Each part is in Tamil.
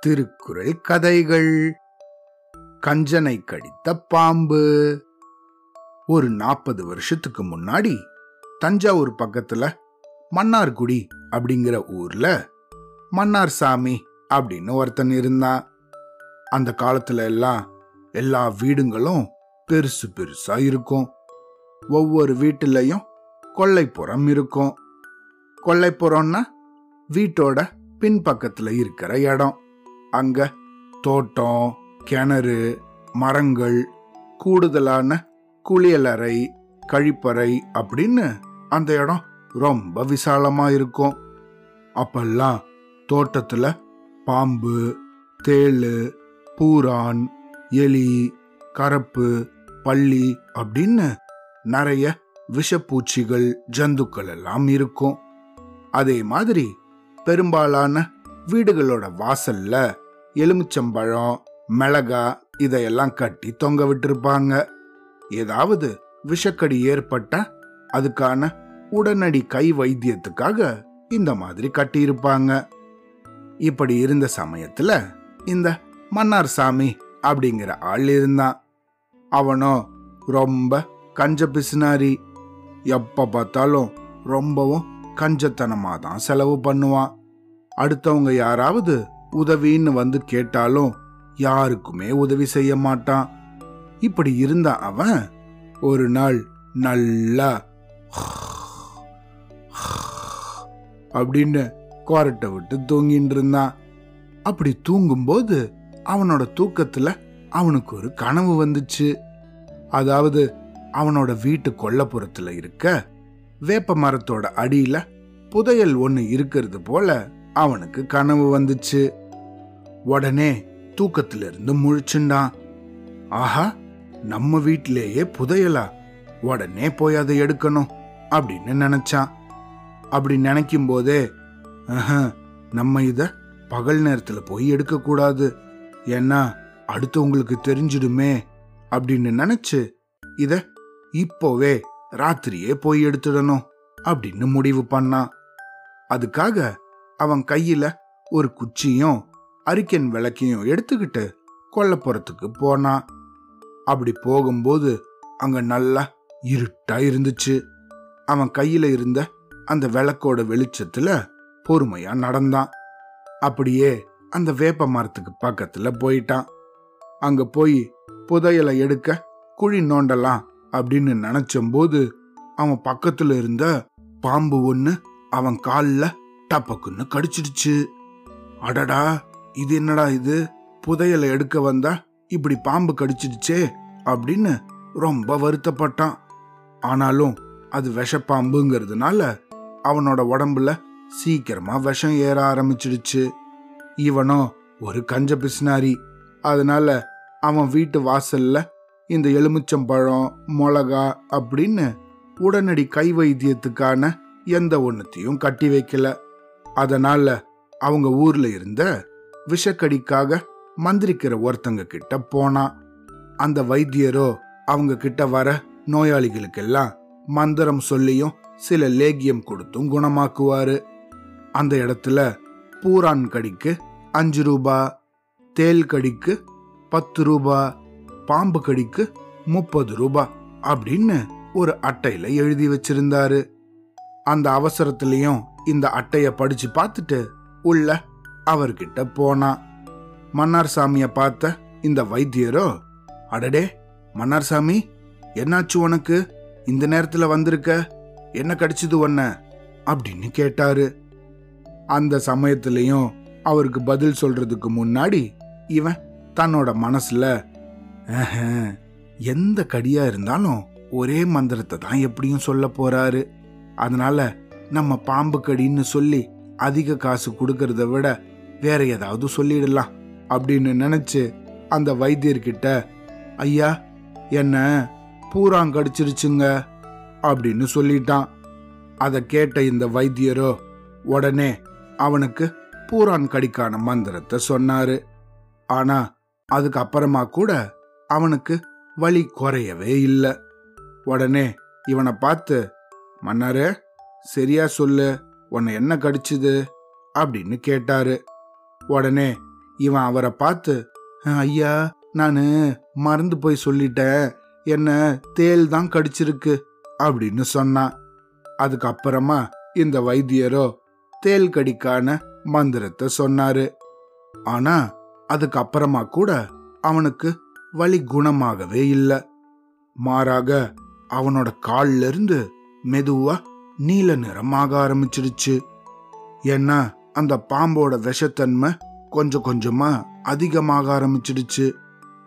திருக்குறள் கதைகள். கஞ்சனை கடித்த பாம்பு. ஒரு நாற்பது வருஷத்துக்கு முன்னாடி தஞ்சாவூர் பக்கத்துல மன்னார்குடி அப்படிங்கிற ஊர்ல மன்னார் சாமி அப்படின்னு ஒருத்தன் இருந்தான். அந்த காலத்துல எல்லாம் எல்லா வீடுங்களும் பெருசு பெருசா இருக்கும். ஒவ்வொரு வீட்டுலயும் கொல்லைப்புறம் இருக்கும். கொல்லைப்புறம்னா வீட்டோட பின்பக்கத்துல இருக்கிற இடம். அங்க தோட்டம் கிணறு மரங்கள் கூடுதலான குளியலறை கழிப்பறை அப்படின்னு அந்த இடம் ரொம்ப விசாலமா இருக்கும். அப்பெல்லாம் தோட்டத்துல பாம்பு தேளு பூரான் எலி கரப்பு பள்ளி அப்படின்னு நிறைய விஷப்பூச்சிகள் ஜந்துக்கள் எல்லாம் இருக்கும். அதே மாதிரி பெரும்பாலான வீடுகளோட வாசல்ல எலுமிச்சம்பழம் மிளகா இதையெல்லாம் கட்டி தொங்க விட்டுருப்பாங்க. ஏதாவது விஷக்கடி ஏற்பட்ட அதுக்கான உடனடி கை வைத்தியத்துக்காக இந்த மாதிரி கட்டியிருப்பாங்க. இப்படி இருந்த சமயத்துல இந்த மன்னார் சாமி அப்படிங்கிற ஆள் இருந்தான். அவனோ ரொம்ப கஞ்ச பிசுனாரி. எப்ப பார்த்தாலும் ரொம்பவும் கஞ்சத்தனமா தான் செலவு பண்ணுவான். அடுத்தவங்க யாராவது உதவின்னு வந்து கேட்டாலும் யாருக்குமே உதவி செய்ய மாட்டான். இப்படி இருந்த அவன் ஒரு நாள் நல்லா அப்படின்னு கோரட்டை விட்டு தூங்கிட்டு இருந்தான். அப்படி தூங்கும்போது அவனோட தூக்கத்துல அவனுக்கு ஒரு கனவு வந்துச்சு. அதாவது அவனோட வீட்டு கொல்லப்புறத்துல இருக்க வேப்ப மரத்தோட அடியில புதையல் ஒன்று இருக்கிறது போல அவனுக்கு கனவு வந்துச்சு. உடனே தூக்கத்திலிருந்து முழிச்சுண்டான். ஆஹா நம்ம வீட்டிலேயே புதையலா? உடனே போய் அதை எடுக்கணும் அப்படின்னு நினைச்சான். அப்படி நினைக்கும் போதே நம்ம இத பகல் நேரத்துல போய் எடுக்க கூடாது. ஏன்னா அடுத்தவங்களுக்கு தெரிஞ்சிடுமே அப்படின்னு நினைச்சு இத இப்போவே ராத்திரியே போய் எடுத்துடணும் அப்படின்னு முடிவு பண்ணான் அதுக்காக அவன் கையில ஒரு குச்சியும் அரிக்கன் விளக்கையும் எடுத்துக்கிட்டு கொல்லப்புறத்துக்கு போனான் அப்படி போகும்போது அங்க நல்லா இருட்டா இருந்துச்சு. அவன் கையில இருந்த அந்த விளக்கோட வெளிச்சத்துல பொறுமையா நடந்தான். அப்படியே அந்த வேப்ப மரத்துக்கு பக்கத்துல போயிட்டான். அங்க போய் புதையலை எடுக்க குழி நோண்டலாம் அப்படின்னு நினைச்சம்போது அவன் பக்கத்துல இருந்த பாம்பு ஒண்ணு அவன் காலில் டப்பக்குன்னு கடிச்சிடுச்சு. அடடா இது என்னடா இது? புதையலை எடுக்க வந்தா இப்படி பாம்பு கடிச்சிடுச்சே அப்படின்னு ரொம்ப வருத்தப்பட்டான். ஆனாலும் அது விஷப்பாம்புங்கிறதுனால அவனோட உடம்புல சீக்கிரமா விஷம் ஏற ஆரம்பிச்சிடுச்சு. இவனோ ஒரு கஞ்ச பிசினாரி. அதனால அவன் வீட்டு வாசல்ல இந்த எலுமிச்சம்பழம் மிளகா அப்படின்னு உடனடி கை வைத்தியத்துக்கான எந்த ஒன்றுத்தையும் கட்டி வைக்கல. அதனால அவங்க ஊர்ல இருந்த விஷக்கடிக்காக மந்திரிக்கிற ஒருத்தங்க கிட்ட போனா. அந்த வைத்தியரோ அவங்க கிட்ட வர நோயாளிகளுக்கெல்லாம் மந்திரம் சொல்லியும் சில லேகியம் கொடுத்தும் குணமாக்குவாரு. அந்த இடத்துல பூரான் கடிக்கு அஞ்சு ரூபா தேல் கடிக்கு பத்து ரூபா பாம்பு கடிக்கு முப்பது ரூபா அப்படின்னு ஒரு அட்டையில எழுதி வச்சிருந்தாரு. அந்த அவசரத்திலையும் இந்த அட்டைய படிச்சு பார்த்துட்டு உள்ள அவர்கிட்ட போனான் மன்னார் சாமிய பார்த்த இந்த வைத்தியரோ அடடே மன்னார் சாமி என்னாச்சு உனக்கு? இந்த நேரத்துல வந்திருக்க என்ன கடிச்சது உன்ன? அப்படின்னு கேட்டாரு. அந்த சமயத்திலையும் அவருக்கு பதில் சொல்றதுக்கு முன்னாடி இவன் தன்னோட மனசுல எந்த கடியா இருந்தாலும் ஒரே மந்திரத்தை தான் எப்படியும் சொல்ல போறாரு. அதனால நம்ம பாம்பு கடின்னு சொல்லி அதிக காசு கொடுக்கறத விட வேற ஏதாவது சொல்லிடலாம் அப்படின்னு நினைச்சு அந்த வைத்தியர்கிட்ட ஐயா என்ன பூராங் கடிச்சிருச்சுங்க? அப்படின்னு சொல்லிட்டான். அதை கேட்ட இந்த வைத்தியரோ உடனே அவனுக்கு பூரான் கடிக்கான மந்திரத்தை சொன்னாரு. ஆனா அதுக்கப்புறமா கூட அவனுக்கு வலி குறையவே இல்லை. உடனே இவனை பார்த்து மன்னாரே சரியா சொல்லு. உன்னை என்ன கடிச்சுது? அப்படின்னு கேட்டாரு. உடனே இவன் அவரை பார்த்து ஐயா நான் மறந்து போய் சொல்லிட்டேன். என்ன தேல் தான் கடிச்சிருக்கு. அப்படின்னு சொன்னான். அதுக்கப்புறமா இந்த வைத்தியரோ தேல் கடிக்கான மந்திரத்தை சொன்னாரு. ஆனா அதுக்கப்புறமா கூட அவனுக்கு வலி குணமாகவே இல்லை. மாறாக அவனோட கால்ல இருந்து மெதுவா நீல நிறமாக ஆரம்பிச்சிருச்சு. ஏன்னா அந்த பாம்போட விஷத்தன்மை கொஞ்சம் கொஞ்சமா அதிகமாக ஆரம்பிச்சிடுச்சு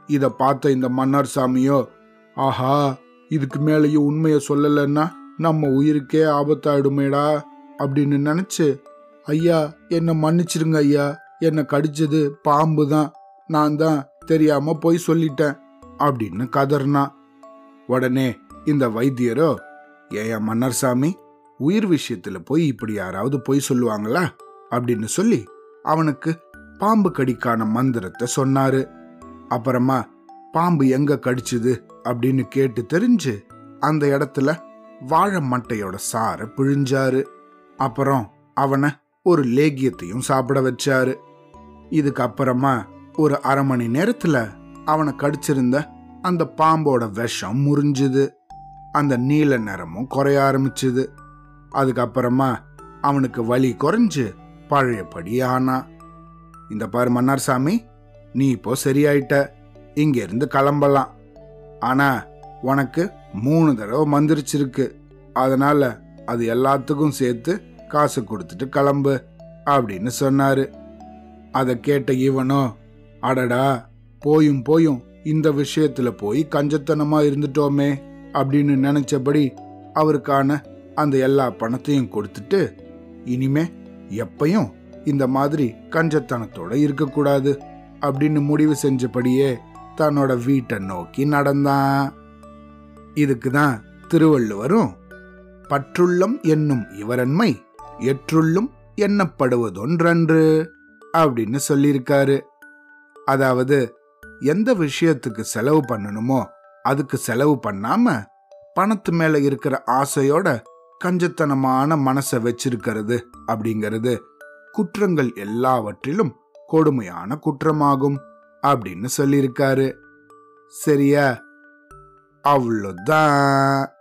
இத பார்த்த இந்த மன்னார் சாமியோ ஆஹா இதுக்கு மேலேயும் உண்மைய சொல்லலைன்னா நம்ம உயிருக்கே ஆபத்தாயிடுமேடா அப்படின்னு நினைச்சு ஐயா என்னை மன்னிச்சிருங்க ஐயா என்னை கடிச்சது பாம்பு தான் நான் தான் தெரியாம போய் சொல்லிட்டேன் அப்படின்னு கதர்னா உடனே இந்த வைத்தியரோ ஏயா மன்னர் சாமி உயிர் விஷயத்துல போய் இப்படி யாராவது போய் சொல்லுவாங்களா? அப்படின்னு சொல்லி அவனுக்கு பாம்பு கடிக்கான மந்திரத்தை சொன்னாரு. அப்புறமா பாம்பு எங்க கடிச்சுது? அப்படின்னு கேட்டு தெரிஞ்சு அந்த இடத்துல வாழை மட்டையோட சாரை பிழிஞ்சாரு. அப்புறம் அவனை ஒரு லேகியத்தையும் சாப்பிட வச்சாரு. இதுக்கப்புறமா ஒரு அரை மணி நேரத்துல அவனை கடிச்சிருந்த அந்த பாம்போட விஷம் முறிஞ்சுது. அந்த நீல நிறமும் குறைய ஆரம்பிச்சுது. அதுக்கப்புறமா அவனுக்கு வலி குறைஞ்சு பழையபடி ஆனா. இந்த பாரு மன்னார் சாமி நீ இப்போ சரியாயிட்ட. இங்க இருந்து கிளம்பலாம். ஆனா உனக்கு மூணு தடவை மந்திரிச்சிருக்கு. அதனால அது எல்லாத்துக்கும் சேர்த்து காசு கொடுத்துட்டு கிளம்பு அப்படின்னு சொன்னாரு. அதை கேட்ட இவனோ அடடா போயும் போயும் இந்த விஷயத்துல போய் கஞ்சத்தனமா இருந்துட்டோமே அப்படின்னு நினைச்சபடி அவருக்கான அந்த எல்லா பணத்தையும் கொடுத்துட்டு இனிமே எப்பையும் இந்த மாதிரி கஞ்சத்தனத்தோட இருக்கக்கூடாது அப்படின்னு முடிவு செஞ்சபடியே தன்னோட வீட்டை நோக்கி நடந்தான். இதுக்கு தான் திருவள்ளுவரும் பற்றுள்ளம் என்னும் இவரன்மை எற்றுள்ளும் எண்ணப்படுவதொன்றன்று அப்படின்னு சொல்லியிருக்காரு. அதாவது எந்த விஷயத்துக்கு செலவு பண்ணணுமோ அதுக்கு செலவு பண்ணாம பணத்து மேல இருக்கிற ஆசையோட கஞ்சத்தனமான மனசை வச்சிருக்கிறது அப்படிங்கிறது குற்றங்கள் எல்லாவற்றிலும் கொடுமையான குற்றமாகும் அப்படின்னு சொல்லியிருக்காரு. சரியா? அவ்வளோதான்.